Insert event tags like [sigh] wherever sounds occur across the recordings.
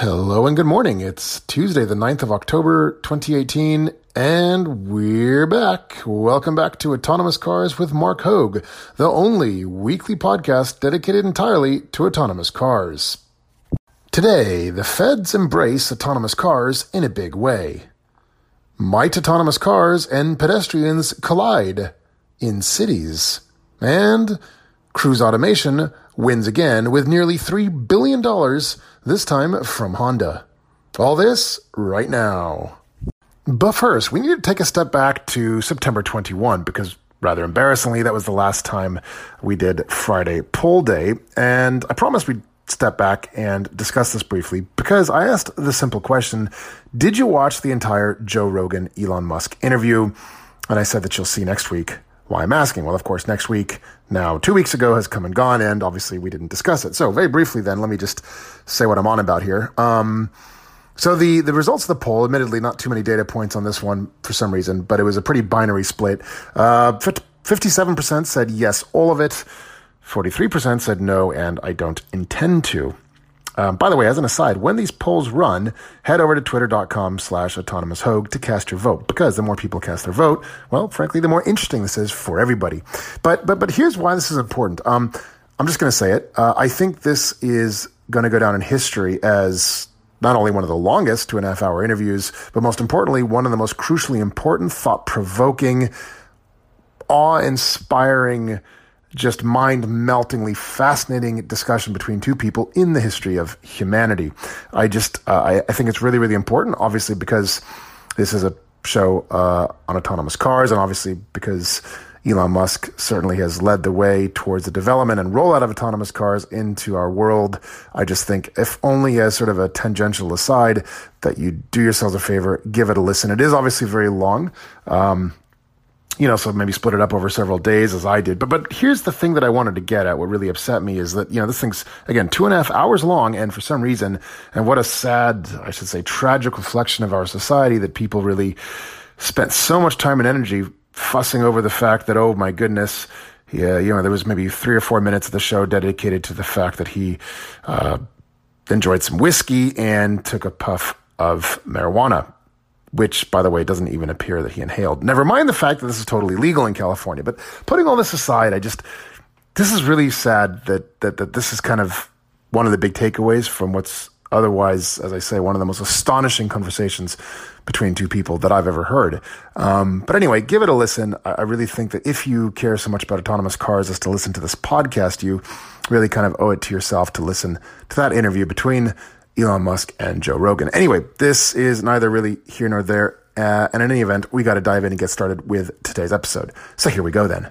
Hello and good morning. It's Tuesday, the 9th of October, 2018, and we're back. Welcome back to Autonomous Cars with Marc Hoag, the only weekly podcast dedicated entirely to autonomous cars. Today, the feds embrace autonomous cars in a big way. Might autonomous cars and pedestrians collide in cities? And cruise automation wins again with nearly $3 billion, this time from Honda. All this right now. But first, we need to take a step back to September 21 because rather embarrassingly, that was the last time we did Friday poll day. And I promised we'd step back and discuss this briefly because I asked the simple question Did you watch the entire Joe Rogan Elon Musk interview? And I said that you'll see next week why I'm asking. Well, of course, next week, now two weeks ago, has come and gone, and obviously we didn't discuss it. So, very briefly, then, let me just say what I'm on about here. Um, so the the results of the poll, admittedly, not too many data points on this one for some reason, but it was a pretty binary split. Uh, 57% said yes, all of it. 43% said no, and I don't intend to. Um, by the way, as an aside, when these polls run, head over to twitter.com slash autonomous to cast your vote because the more people cast their vote, well, frankly, the more interesting this is for everybody. But, but, but here's why this is important. Um, I'm just going to say it. Uh, I think this is going to go down in history as not only one of the longest two and a half hour interviews, but most importantly, one of the most crucially important, thought provoking, awe inspiring, just mind meltingly fascinating discussion between two people in the history of humanity. I just, uh, I, I, think it's really, really important, obviously, because this is a show uh, on autonomous cars, and obviously because Elon Musk certainly has led the way towards the development and rollout of autonomous cars into our world. I just think, if only as sort of a tangential aside, that you do yourselves a favor, give it a listen. It is obviously very long. Um, you know, so maybe split it up over several days as I did. But but here's the thing that I wanted to get at. What really upset me is that you know this thing's again two and a half hours long, and for some reason, and what a sad, I should say, tragic reflection of our society that people really spent so much time and energy fussing over the fact that oh my goodness. Yeah, you know, there was maybe three or four minutes of the show dedicated to the fact that he uh, enjoyed some whiskey and took a puff of marijuana which, by the way, doesn't even appear that he inhaled. Never mind the fact that this is totally legal in California. But putting all this aside, I just, this is really sad that, that, that this is kind of one of the big takeaways from what's otherwise, as I say, one of the most astonishing conversations between two people that I've ever heard. Um, but anyway, give it a listen. I, I really think that if you care so much about autonomous cars as to listen to this podcast, you really kind of owe it to yourself to listen to that interview between Elon Musk and Joe Rogan. Anyway, this is neither really here nor there. Uh, and in any event, we got to dive in and get started with today's episode. So here we go then.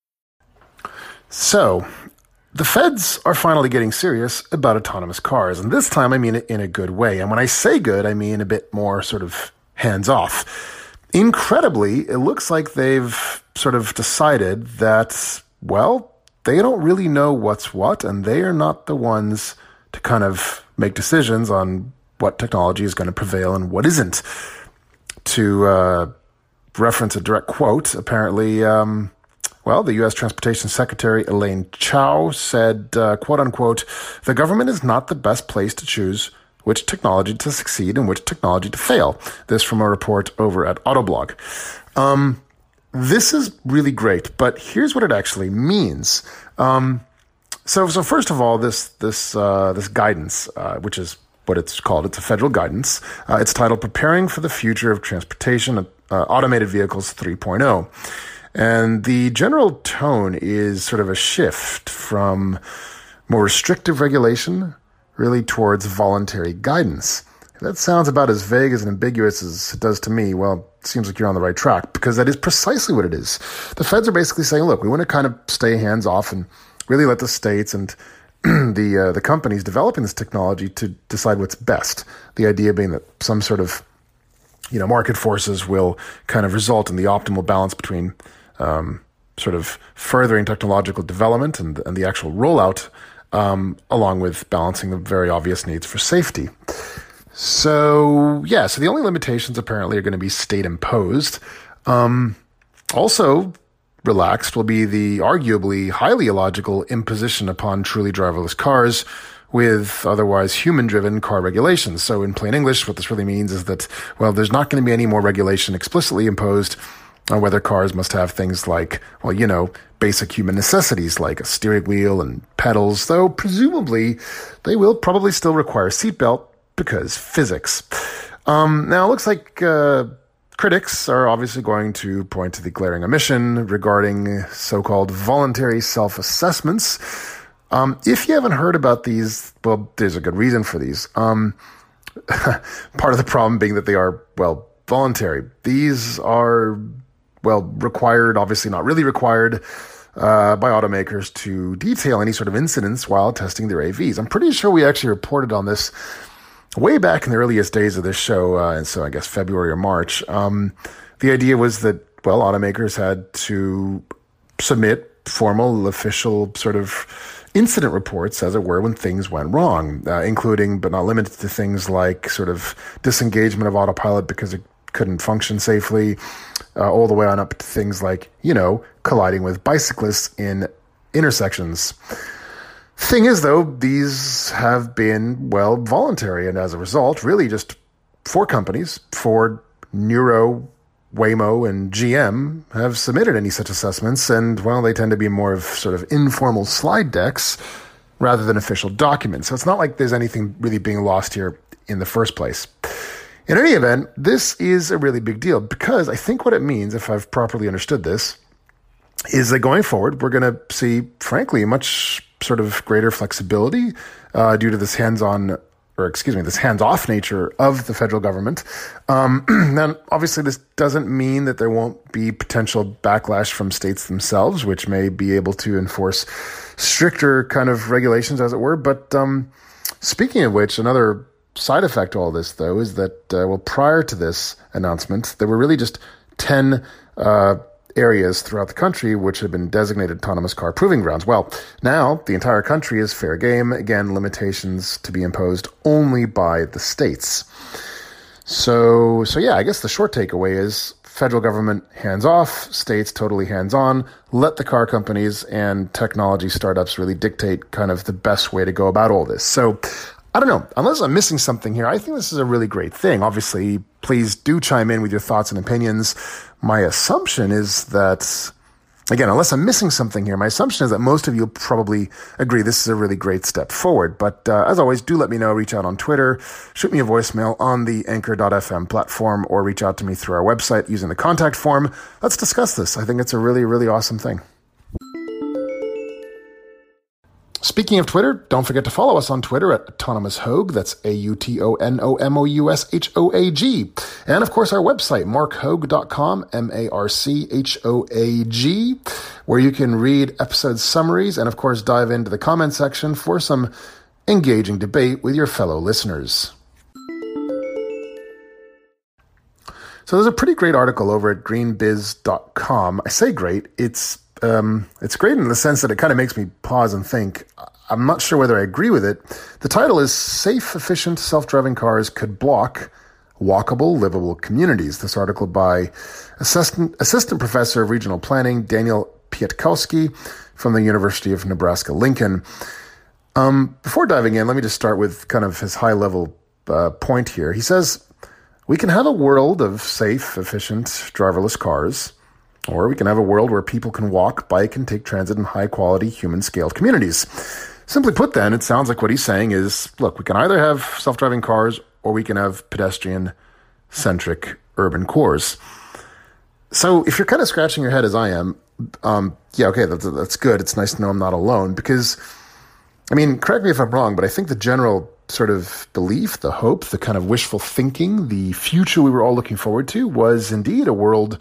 So, the feds are finally getting serious about autonomous cars, and this time I mean it in a good way. And when I say good, I mean a bit more sort of hands off. Incredibly, it looks like they've sort of decided that, well, they don't really know what's what, and they are not the ones to kind of make decisions on what technology is going to prevail and what isn't. To uh, reference a direct quote, apparently, um, well, the U.S. Transportation Secretary Elaine Chao said, uh, quote unquote, the government is not the best place to choose which technology to succeed and which technology to fail. This from a report over at Autoblog. Um, this is really great, but here's what it actually means. Um, so, so first of all, this this uh, this guidance, uh, which is what it's called, it's a federal guidance. Uh, it's titled "Preparing for the Future of Transportation: uh, Automated Vehicles 3.0." And the general tone is sort of a shift from more restrictive regulation really towards voluntary guidance. If that sounds about as vague as and ambiguous as it does to me. Well, it seems like you're on the right track because that is precisely what it is. The feds are basically saying, look, we want to kind of stay hands off and really let the states and [clears throat] the uh, the companies developing this technology to decide what's best. The idea being that some sort of you know market forces will kind of result in the optimal balance between um, sort of furthering technological development and and the actual rollout, um, along with balancing the very obvious needs for safety. So yeah, so the only limitations apparently are going to be state imposed. Um, also, relaxed will be the arguably highly illogical imposition upon truly driverless cars with otherwise human driven car regulations. So, in plain English, what this really means is that, well, there's not going to be any more regulation explicitly imposed on whether cars must have things like, well, you know, basic human necessities like a steering wheel and pedals, though presumably they will probably still require a seatbelt because physics. Um, now, it looks like uh, Critics are obviously going to point to the glaring omission regarding so called voluntary self assessments. Um, if you haven't heard about these, well, there's a good reason for these. Um, [laughs] part of the problem being that they are, well, voluntary. These are, well, required, obviously not really required, uh, by automakers to detail any sort of incidents while testing their AVs. I'm pretty sure we actually reported on this way back in the earliest days of this show, uh, and so I guess February or March, um, the idea was that, well, automakers had to submit formal, official sort of incident reports, as it were, when things went wrong, uh, including but not limited to things like sort of disengagement of autopilot because it couldn't function safely, uh, all the way on up to things like, you know, colliding with bicyclists in intersections. Thing is, though, these have been, well, voluntary, and as a result, really just four companies, Ford, Nuro, Waymo, and GM, have submitted any such assessments, and, well, they tend to be more of sort of informal slide decks rather than official documents. So it's not like there's anything really being lost here in the first place. In any event, this is a really big deal because I think what it means, if I've properly understood this, is that going forward, we're going to see, frankly, much sort of greater flexibility uh, due to this hands-on or excuse me, this hands-off nature of the federal government. Um, [clears throat] obviously this doesn't mean that there won't be potential backlash from states themselves, which may be able to enforce stricter kind of regulations, as it were. But um, speaking of which, another side effect to all this, though, is that uh, well, prior to this announcement, there were really just ten. Uh, areas throughout the country which had been designated autonomous car proving grounds. Well, now the entire country is fair game. Again, limitations to be imposed only by the states. So, so yeah, I guess the short takeaway is federal government hands off, states totally hands on. Let the car companies and technology startups really dictate kind of the best way to go about all this. So I don't know. Unless I'm missing something here, I think this is a really great thing. Obviously, please do chime in with your thoughts and opinions. My assumption is that, again, unless I'm missing something here, my assumption is that most of you probably agree this is a really great step forward. But uh, as always, do let me know. Reach out on Twitter, shoot me a voicemail on the anchor.fm platform, or reach out to me through our website using the contact form. Let's discuss this. I think it's a really, really awesome thing. Speaking of Twitter, don't forget to follow us on Twitter at Autonomous Hoag. That's A U T O N O M O U S H O A G. And of course, our website, marchoag.com, M A R C H O A G, where you can read episode summaries and, of course, dive into the comment section for some engaging debate with your fellow listeners. So there's a pretty great article over at greenbiz.com. I say great, it's um, it's great in the sense that it kind of makes me pause and think. I'm not sure whether I agree with it. The title is Safe, Efficient Self Driving Cars Could Block Walkable, Livable Communities. This article by Assistant, Assistant Professor of Regional Planning Daniel Piatkowski from the University of Nebraska Lincoln. Um, before diving in, let me just start with kind of his high level uh, point here. He says, We can have a world of safe, efficient, driverless cars or we can have a world where people can walk, bike, and take transit in high quality, human scaled communities. Simply put, then, it sounds like what he's saying is look, we can either have self driving cars or we can have pedestrian centric urban cores. So if you're kind of scratching your head as I am, um, yeah, okay, that's, that's good. It's nice to know I'm not alone because, I mean, correct me if I'm wrong, but I think the general sort of belief, the hope, the kind of wishful thinking, the future we were all looking forward to was indeed a world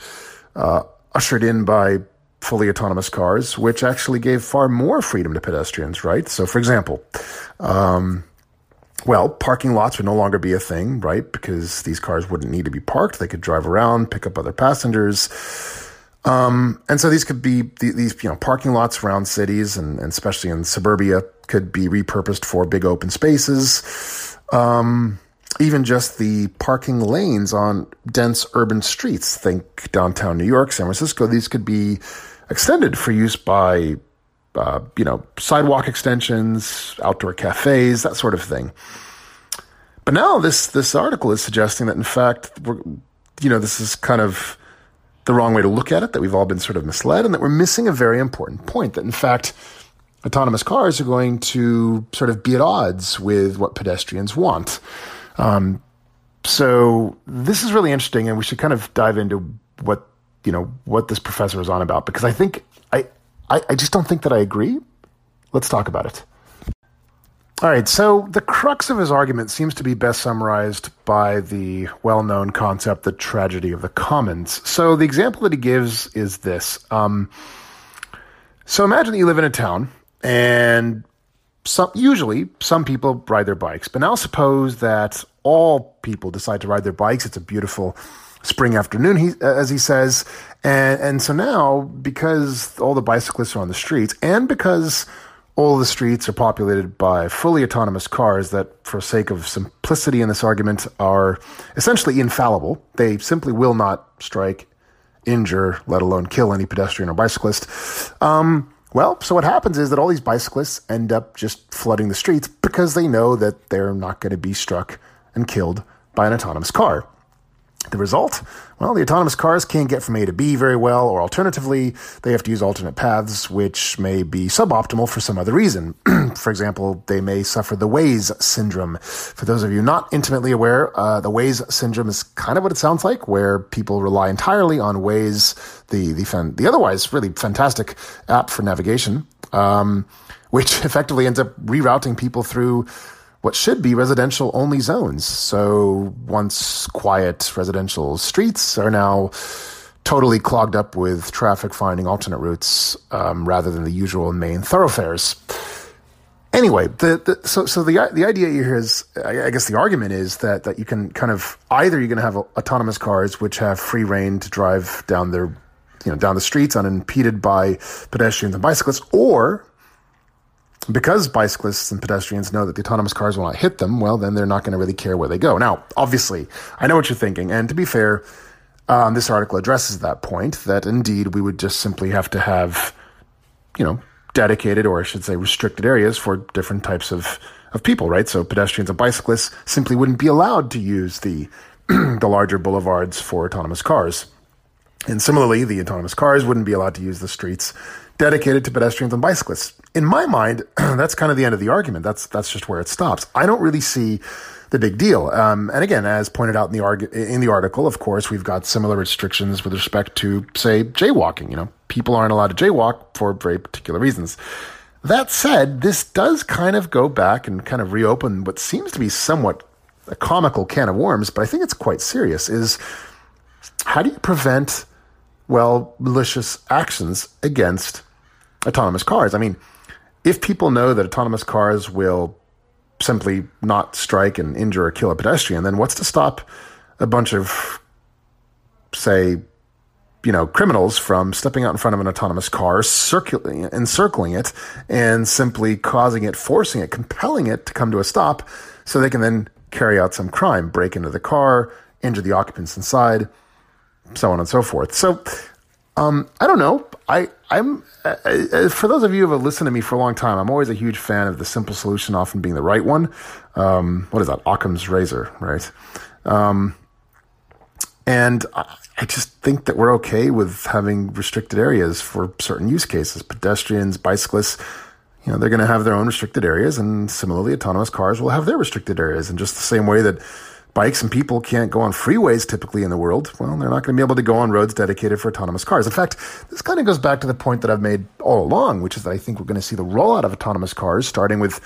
uh, ushered in by fully autonomous cars, which actually gave far more freedom to pedestrians, right? So, for example, um, well, parking lots would no longer be a thing, right? Because these cars wouldn't need to be parked. They could drive around, pick up other passengers. Um, and so these could be these, you know, parking lots around cities and, and, especially in suburbia could be repurposed for big open spaces. Um, even just the parking lanes on dense urban streets, think downtown New York, San Francisco, these could be extended for use by, uh, you know, sidewalk extensions, outdoor cafes, that sort of thing. But now this this article is suggesting that in fact, you know, this is kind of the wrong way to look at it. That we've all been sort of misled, and that we're missing a very important point. That in fact, autonomous cars are going to sort of be at odds with what pedestrians want. Um, so this is really interesting, and we should kind of dive into what you know what this professor is on about because I think I, I, I just don't think that I agree. Let's talk about it. All right, so the crux of his argument seems to be best summarized by the well known concept, the tragedy of the commons. So the example that he gives is this. Um, so imagine that you live in a town and some, usually some people ride their bikes, but now suppose that all people decide to ride their bikes. It's a beautiful spring afternoon, he, as he says. And, and so now, because all the bicyclists are on the streets and because all the streets are populated by fully autonomous cars that, for sake of simplicity in this argument, are essentially infallible. They simply will not strike, injure, let alone kill any pedestrian or bicyclist. Um, well, so what happens is that all these bicyclists end up just flooding the streets because they know that they're not going to be struck and killed by an autonomous car. The result? Well, the autonomous cars can't get from A to B very well, or alternatively, they have to use alternate paths, which may be suboptimal for some other reason. [clears throat] for example, they may suffer the Waze syndrome. For those of you not intimately aware, uh, the Waze syndrome is kind of what it sounds like, where people rely entirely on Waze, the the, fan, the otherwise really fantastic app for navigation, um, which [laughs] effectively ends up rerouting people through what should be residential only zones. So once quiet residential streets are now totally clogged up with traffic finding alternate routes um, rather than the usual main thoroughfares. Anyway, the, the, so so the the idea here is, I guess the argument is that that you can kind of either you're going to have autonomous cars which have free reign to drive down their you know down the streets unimpeded by pedestrians and bicyclists, or because bicyclists and pedestrians know that the autonomous cars will not hit them, well, then they're not going to really care where they go. Now, obviously, I know what you're thinking. And to be fair, um, this article addresses that point that indeed we would just simply have to have, you know, dedicated or I should say restricted areas for different types of, of people, right? So pedestrians and bicyclists simply wouldn't be allowed to use the, [clears throat] the larger boulevards for autonomous cars. And similarly, the autonomous cars wouldn't be allowed to use the streets dedicated to pedestrians and bicyclists. In my mind, [clears throat] that's kind of the end of the argument. That's that's just where it stops. I don't really see the big deal. Um, and again, as pointed out in the arg- in the article, of course, we've got similar restrictions with respect to, say, jaywalking. You know, people aren't allowed to jaywalk for very particular reasons. That said, this does kind of go back and kind of reopen what seems to be somewhat a comical can of worms, but I think it's quite serious. Is how do you prevent well malicious actions against autonomous cars. I mean, if people know that autonomous cars will simply not strike and injure or kill a pedestrian, then what's to stop a bunch of, say, you know, criminals from stepping out in front of an autonomous car, circulating, encircling it, and simply causing it, forcing it, compelling it to come to a stop so they can then carry out some crime, break into the car, injure the occupants inside, so on and so forth. So um, I don't know. I I'm uh, uh, for those of you who have listened to me for a long time. I'm always a huge fan of the simple solution often being the right one. Um, what is that? Occam's razor, right? Um, and I, I just think that we're okay with having restricted areas for certain use cases. Pedestrians, bicyclists, you know, they're going to have their own restricted areas, and similarly, autonomous cars will have their restricted areas. In just the same way that bikes and people can't go on freeways typically in the world, well, they're not going to be able to go on roads dedicated for autonomous cars. In fact, this kind of goes back to the point that I've made all along, which is that I think we're going to see the rollout of autonomous cars starting with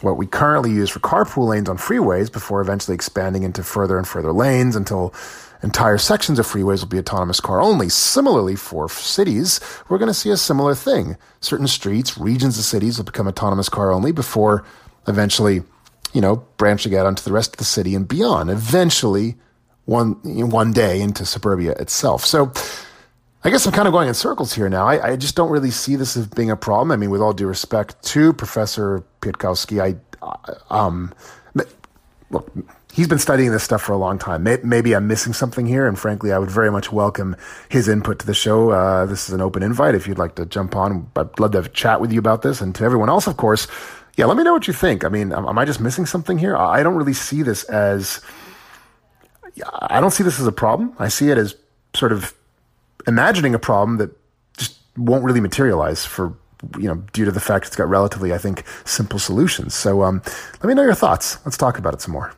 what we currently use for carpool lanes on freeways before eventually expanding into further and further lanes until entire sections of freeways will be autonomous car only. Similarly, for cities, we're going to see a similar thing. Certain streets, regions of cities will become autonomous car only before eventually, you know, branching out onto the rest of the city and beyond. Eventually, one one day into suburbia itself. So. I guess I'm kind of going in circles here now. I, I, just don't really see this as being a problem. I mean, with all due respect to Professor Kwiatkowski, I, um, look, he's been studying this stuff for a long time. Maybe I'm missing something here, and frankly, I would very much welcome his input to the show. Uh, this is an open invite if you'd like to jump on. I'd love to have a chat with you about this, and to everyone else, of course. Yeah, let me know what you think. I mean, am I just missing something here? I don't really see this as. I don't see this as a problem. I see it as sort of imagining a problem that just won't really materialize for you know due to the fact it's got relatively, I think, simple solutions. So um, let me know your thoughts. Let's talk about it some more.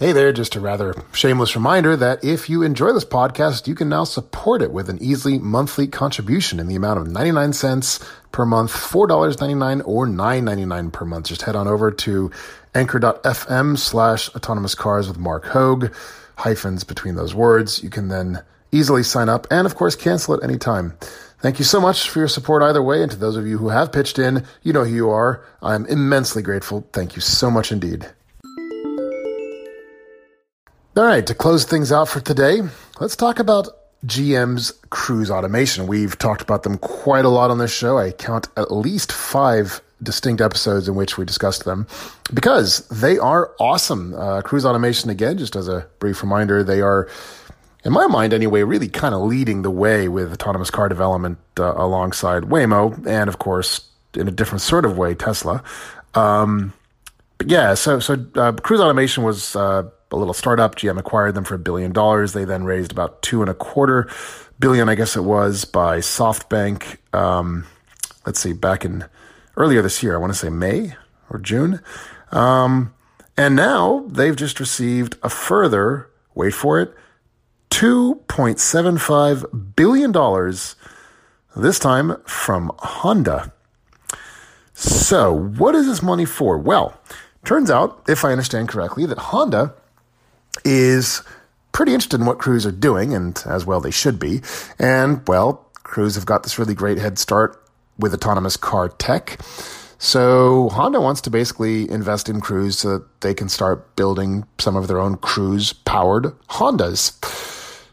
Hey there, just a rather shameless reminder that if you enjoy this podcast, you can now support it with an easily monthly contribution in the amount of 99 cents per month, $4.99 or $9.99 per month. Just head on over to anchor.fm slash autonomous cars with Marc Hoag, hyphens between those words. You can then easily sign up and of course cancel at any time. Thank you so much for your support either way. And to those of you who have pitched in, you know who you are. I'm immensely grateful. Thank you so much indeed. All right, to close things out for today, let's talk about GM's cruise automation. We've talked about them quite a lot on this show. I count at least five distinct episodes in which we discussed them because they are awesome. Uh, cruise automation, again, just as a brief reminder, they are, in my mind anyway, really kind of leading the way with autonomous car development uh, alongside Waymo and, of course, in a different sort of way, Tesla. Um, but yeah, so so uh, cruise automation was uh, a little startup. GM acquired them for a billion dollars. They then raised about two and a quarter billion, I guess it was, by SoftBank. Um, let's see, back in earlier this year, I want to say May or June. Um, and now they've just received a further, wait for it, $2.75 billion, this time from Honda. So, what is this money for? Well, turns out, if I understand correctly, that Honda is pretty interested in what Cruise are doing, and as well they should be. And, well, Cruise have got this really great head start with autonomous car tech. So Honda wants to basically invest in Cruise so that they can start building some of their own Cruise powered Hondas.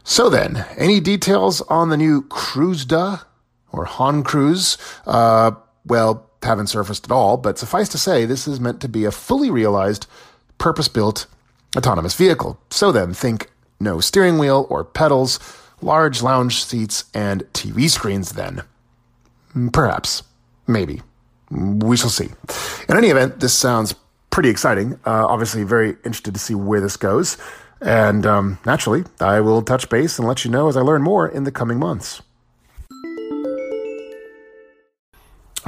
So then, any details on the new Cruisda or Han Cruise? Uh, well, haven't surfaced at all, but suffice to say, this is meant to be a fully realized, purpose built autonomous vehicle. So then, think no steering wheel or pedals, large lounge seats, and TV screens then. Perhaps. Maybe. We shall see. In any event, this sounds pretty exciting. Uh, obviously, very interested to see where this goes. And um, naturally, I will touch base and let you know as I learn more in the coming months.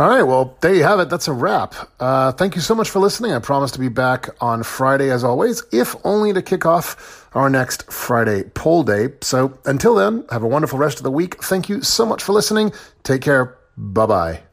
All right, well, there you have it. That's a wrap. Uh, thank you so much for listening. I promise to be back on Friday as always, if only to kick off our next Friday poll day. So until then, have a wonderful rest of the week. Thank you so much for listening. Take care. Bye bye.